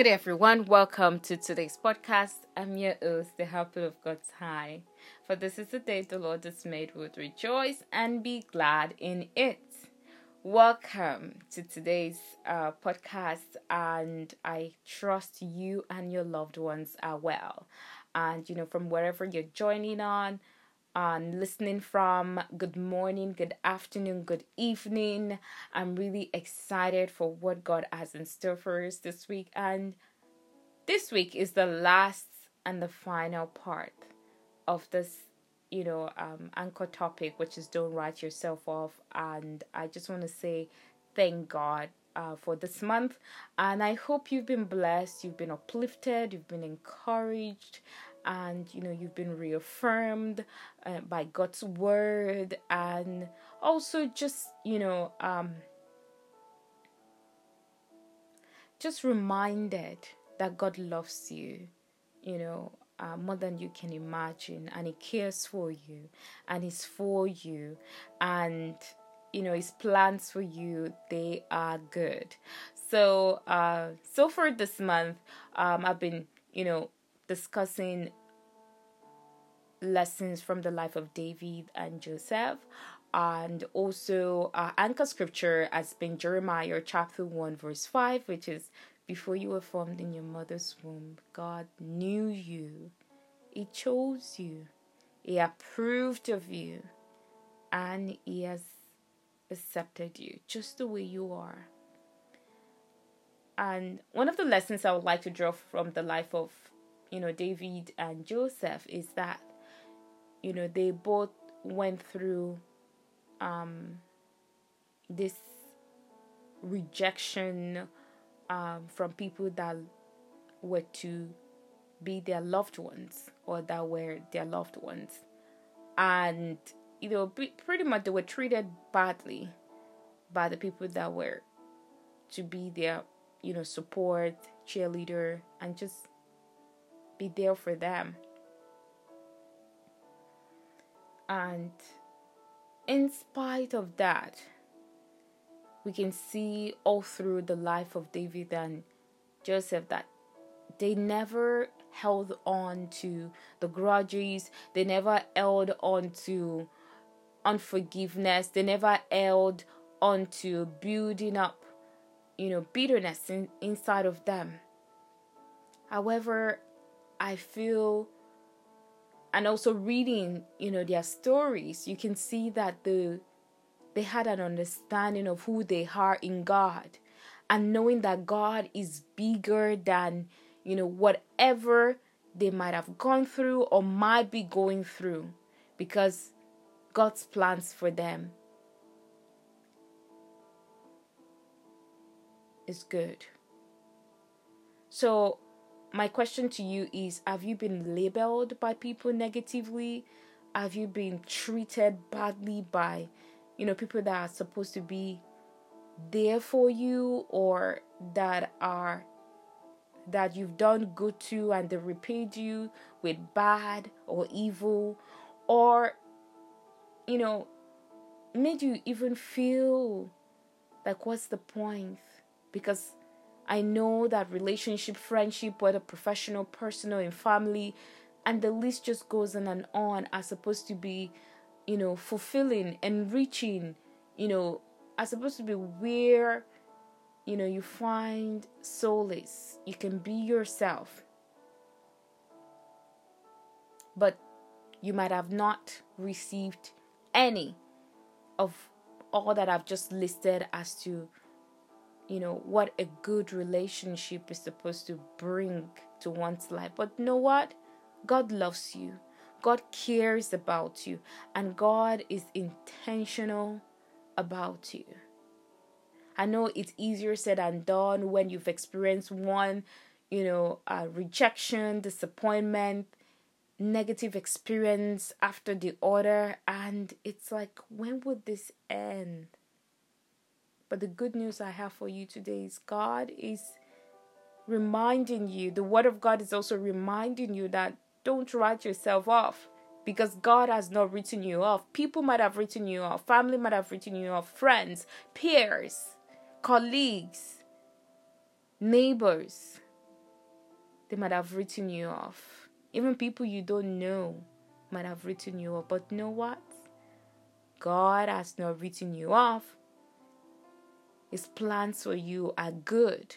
Good day, everyone. Welcome to today's podcast. I'm your host, the helper of God's High. For this is the day the Lord has made. Would rejoice and be glad in it. Welcome to today's uh, podcast, and I trust you and your loved ones are well. And you know, from wherever you're joining on, and listening from. Good morning, good afternoon, good evening. I'm really excited for what God has in store for us this week. And this week is the last and the final part of this, you know, um, anchor topic, which is don't write yourself off. And I just want to say thank God uh, for this month. And I hope you've been blessed, you've been uplifted, you've been encouraged, and you know you've been reaffirmed uh, by God's word and also just you know um just reminded that God loves you you know uh, more than you can imagine. And he cares for you and he's for you and you know his plans for you they are good. So uh so for this month um i've been you know discussing lessons from the life of David and Joseph. And also, our anchor scripture has been Jeremiah chapter 1, verse 5, which is Before you were formed in your mother's womb, God knew you, He chose you, He approved of you, and He has accepted you just the way you are. And one of the lessons I would like to draw from the life of you know David and Joseph is that you know they both went through um this rejection um from people that were to be their loved ones or that were their loved ones. And you know pretty much they were treated badly by the people that were to be their you know support cheerleader and just be there for them. And in spite of that, we can see all through the life of David and Joseph that they never held on to the grudges, they never held on to unforgiveness, they never held on to building up, you know, bitterness in, inside of them. However, I feel and also reading, you know, their stories, you can see that the they had an understanding of who they are in God and knowing that God is bigger than, you know, whatever they might have gone through or might be going through because God's plans for them is good. So my question to you is have you been labeled by people negatively? Have you been treated badly by you know people that are supposed to be there for you or that are that you've done good to and they repaid you with bad or evil? Or you know made you even feel like what's the point? Because I know that relationship, friendship, whether professional, personal, and family, and the list just goes on and on are supposed to be, you know, fulfilling, and enriching, you know, are supposed to be where, you know, you find solace. You can be yourself. But you might have not received any of all that I've just listed as to you know what a good relationship is supposed to bring to one's life. But you know what? God loves you. God cares about you. And god is intentional about you. I know it's easier said than done when you've experienced one you know uh, rejection disappointment negative experience after the other. And it's like when would this end but the good news I have for you today is God is reminding you, the Word of God is also reminding you that don't write yourself off because God has not written you off. People might have written you off, family might have written you off, friends, peers, colleagues, neighbors, they might have written you off. Even people you don't know might have written you off. But know what? God has not written you off. His plans for you are good,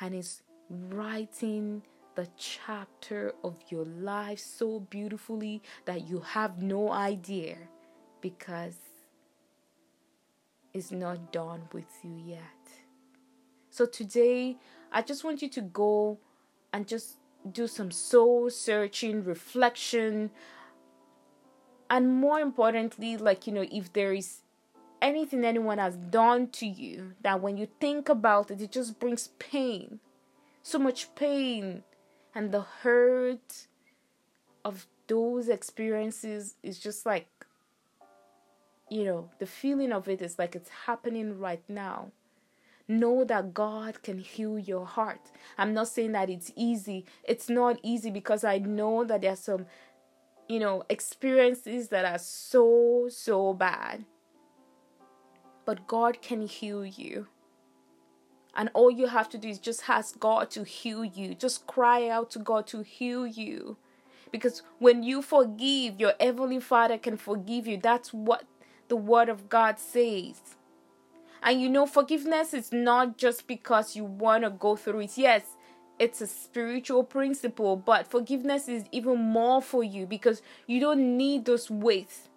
and He's writing the chapter of your life so beautifully that you have no idea because it's not done with you yet. So today, I just want you to go and just do some soul searching, reflection, and more importantly, like, you know, if there is anything anyone has done to you that when you think about it, it just brings pain. So much pain. And the hurt of those experiences is just like, you know, the feeling of it is like it's happening right now. Know that God can heal your heart. I'm not saying that it's easy. It's not easy because I know that there's some, you know, experiences that are so, so bad but God can heal you. And all you have to do is just ask God to heal you. Just cry out to God to heal you. Because when you forgive, your Heavenly Father can forgive you. That's what the Word of God says. And you know, forgiveness is not just because you want to go through it. Yes, it's a spiritual principle, but forgiveness is even more for you because you don't need those weights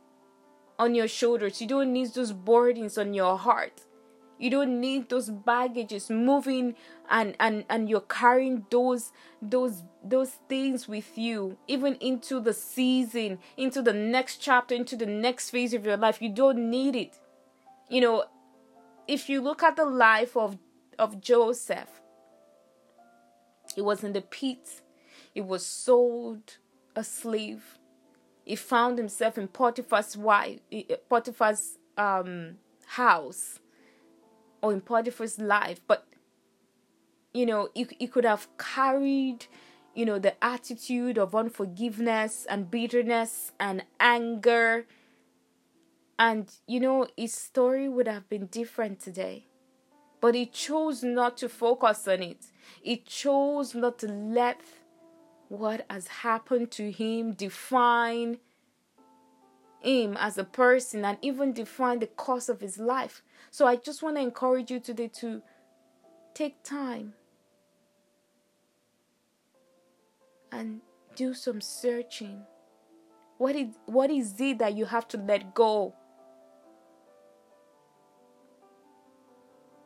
on your shoulders. You don't need those burdens on your heart. You don't need those baggages moving and, and, and you're carrying those those those things with you even into the season, into the next chapter, into the next phase of your life. You don't need it. You know, if you look at the life of of Joseph, he was in the pit, he was sold a slave he found himself in Potiphar's wife, Potiphar's um, house, or in Potiphar's life. But you know, he, he could have carried, you know, the attitude of unforgiveness and bitterness and anger. And you know, his story would have been different today. But he chose not to focus on it. He chose not to let what has happened to him define him as a person and even define the course of his life. So I just want to encourage you today to take time and do some searching. What is what is it that you have to let go?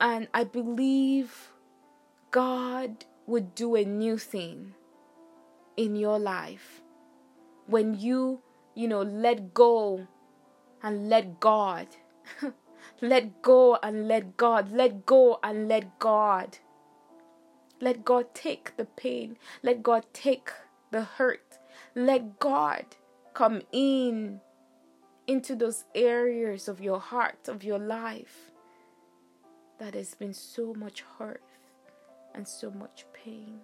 And I believe God would do a new thing in your life when you, you know, let go and let God. let go and let God. Let go and let God. Let God take the pain. Let God take the hurt. Let God come in into those areas of your heart, of your life that has been so much hurt and so much pain.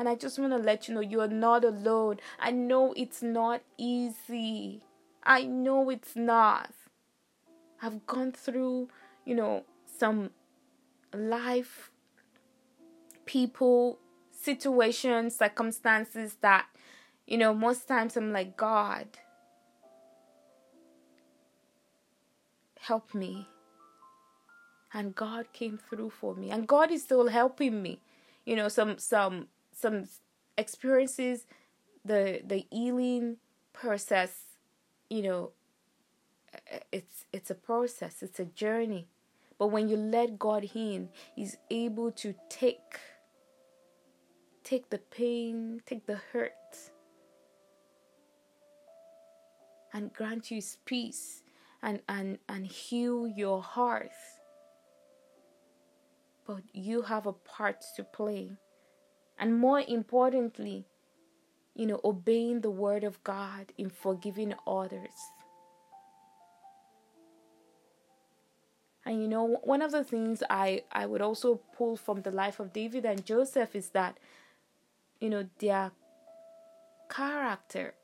And I just want to let you know you are not alone. I know it's not easy. I know it's not. I've gone through, you know, some life, people, situations, circumstances that, you know, most times I'm like, God, help me. And God came through for me. And God is still helping me. You know, some some some experiences the the healing process you know it's it's a process it's a journey. But when you let god in he's able to take take the pain take the hurt and grant you peace and and and heal your heart. But you have a part to play and more importantly, you know, obeying the word of God in forgiving others. And you know, one of the things I, I would also pull from the life of David and Joseph is that, you know, their character,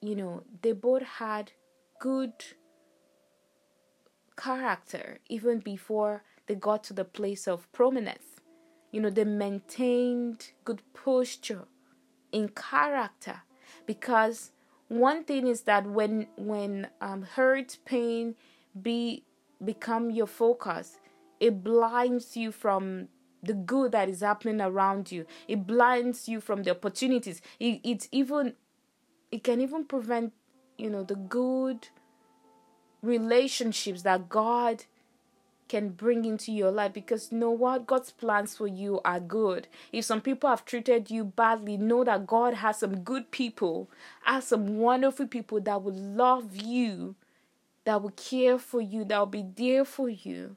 you know, they both had good character even before they got to the place of prominence you know, they maintained good posture in character. Because one thing is that when when um, hurt pain be become your focus it blinds you from the good that is happening around you. It blinds you from the opportunities. It, it even it can even prevent you know the good relationships that god can bring into your life because you know what God's plans for you are good. If some people have treated you badly, know that God has some good people, has some wonderful people that will love you, that will care for you, that will be there for you,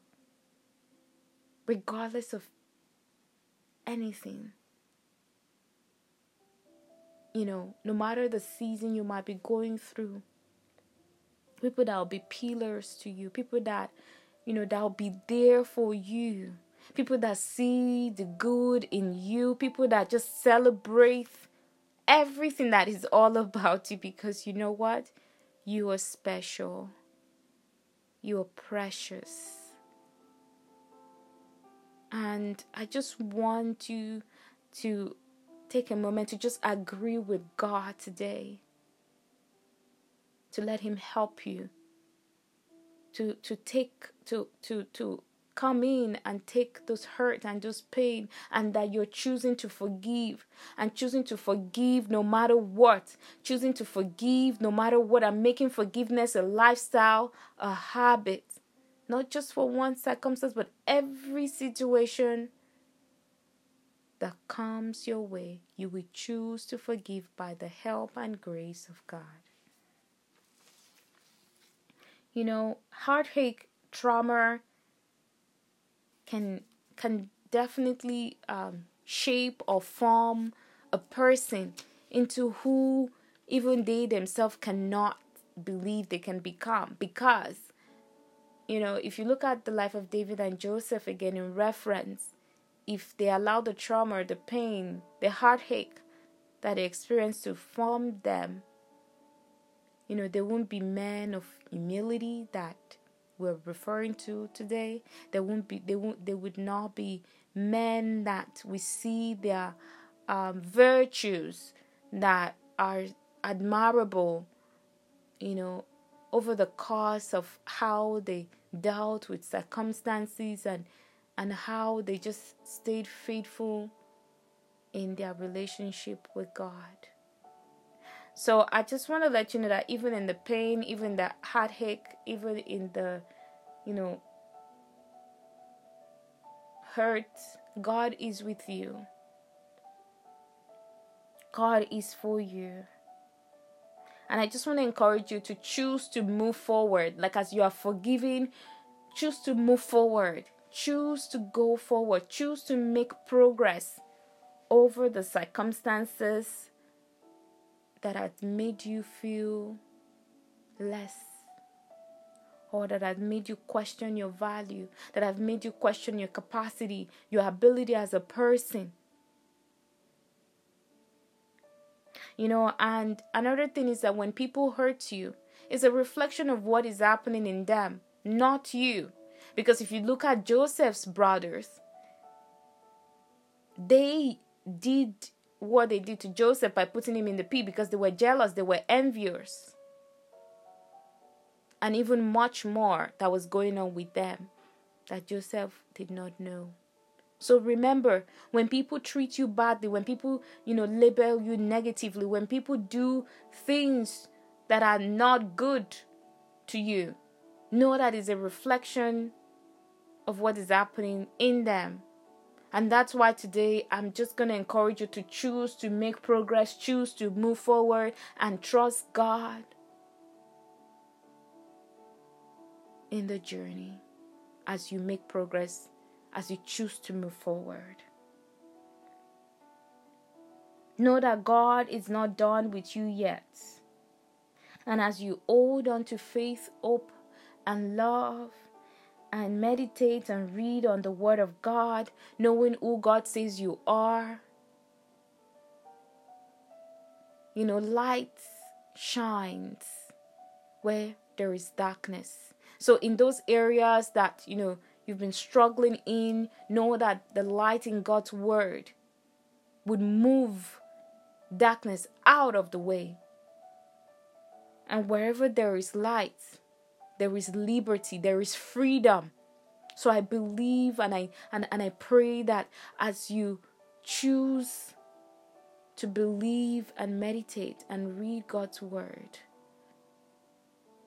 regardless of anything. You know, no matter the season you might be going through, people that will be pillars to you, people that you know, that'll be there for you. People that see the good in you, people that just celebrate everything that is all about you because you know what? You are special. You are precious. And I just want you to take a moment to just agree with God today. To let Him help you to to take to to to come in and take those hurt and those pain and that you're choosing to forgive and choosing to forgive no matter what choosing to forgive no matter what i'm making forgiveness a lifestyle a habit. Not just for one circumstance but every situation that comes your way you will choose to forgive by the help and grace of god you know, heartache, trauma can can definitely um, shape or form a person into who even they themselves cannot believe they can become. Because you know if you look at the life of david and joseph again in reference if they allow the trauma the pain the heartache that they experience to form them you know, there won't be men of humility that we're referring to today. There won't be. There won't. There would not be men that we see their um, virtues that are admirable. You know, over the course of how they dealt with circumstances and and how they just stayed faithful in their relationship with God. So I just want to let you know that even in the pain, even the heartache, even in the, you know, hurt, God is with you. God is for you. And I just want to encourage you to choose to move forward. Like as you are forgiving, choose to move forward. Choose to go forward. Choose to make progress over the circumstances that had made you feel less or that had made you question your value, that have made you question your capacity, your ability as a person. You know, and another thing is that when people hurt you, it's a reflection of what is happening in them, not you. Because if you look at Joseph's brothers, they did what they did to Joseph by putting him in the pit because they were jealous, they were envious. And even much more that was going on with them that Joseph did not know. So remember, when people treat you badly, when people, you know, label you negatively, when people do things that are not good to you, know that is a reflection of what is happening in them and that's why today I'm just going to encourage you to choose to make progress, choose to move forward, and trust God in the journey as you make progress, as you choose to move forward. Know that God is not done with you yet. And as you hold on to faith, hope, and love, and meditate and read on the Word of God, knowing who God says you are. You know, light shines where there is darkness. So, in those areas that, you know, you've been struggling in, know that the light in God's word would move darkness out of the way. And wherever there is light, there is liberty, there is freedom. So I believe and I and, and I pray that as you choose to believe and meditate and read God's word,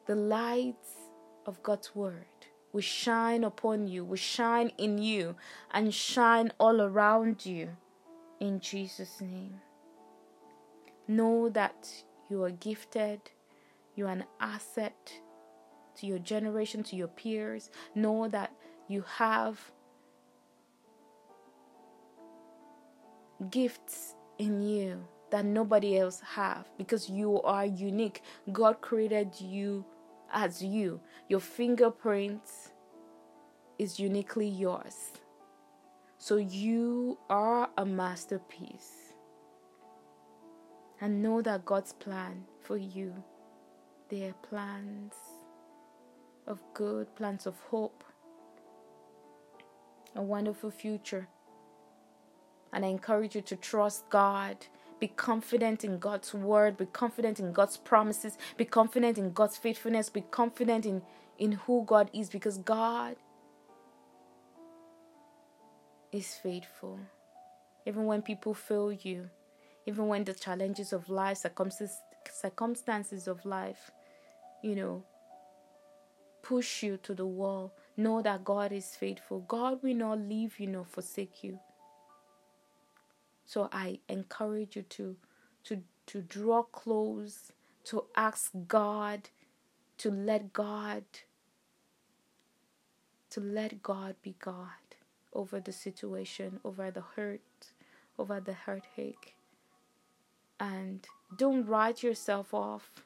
the light of God's word will shine upon you, will shine in you, and shine all around you in Jesus' name. Know that you are gifted, you are an asset to your generation, to your peers. Know that you have gifts in you that nobody else have because you are unique. God created you as you. Your fingerprint is uniquely yours. So you are a masterpiece. And know that God's plan for you, they are plans of good, plans of hope, a wonderful future. And I encourage you to trust God be confident in God's word. Be confident in God's promises. Be confident in God's faithfulness. Be confident in, in who God is because God is faithful. Even when people fail you, even when the challenges of life, circumstances of life, you know, push you to the wall, know that God is faithful. God will not leave you nor forsake you. So I encourage you to to to draw close, to ask God, to let God to let God be God over the situation, over the hurt, over the heartache. And don't write yourself off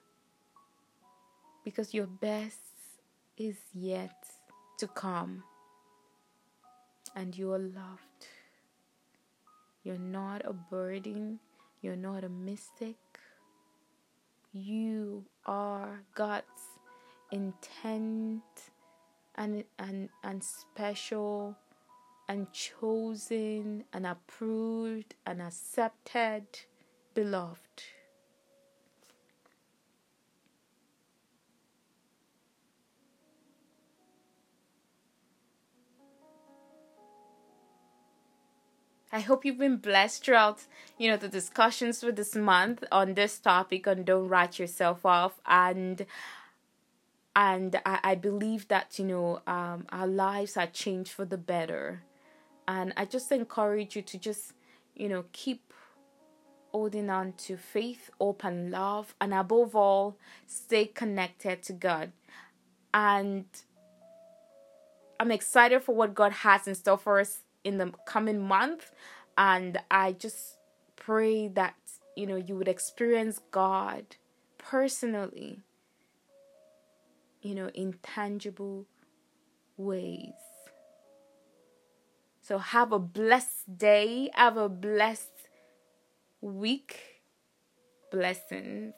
because your best is yet to come and you are loved. You're not a burden. You're not a mystic. You are God's intent and, and, and special and chosen and approved and accepted beloved. I hope you've been blessed throughout, you know, the discussions for this month on this topic on don't write yourself off. And and I, I believe that you know um, our lives are changed for the better. And I just encourage you to just you know keep holding on to faith, hope, and love, and above all, stay connected to God. And I'm excited for what God has in store for us in the coming month. And I just pray that you know you would experience God personally you know in tangible ways. So have a blessed day. Have a blessed week. Blessings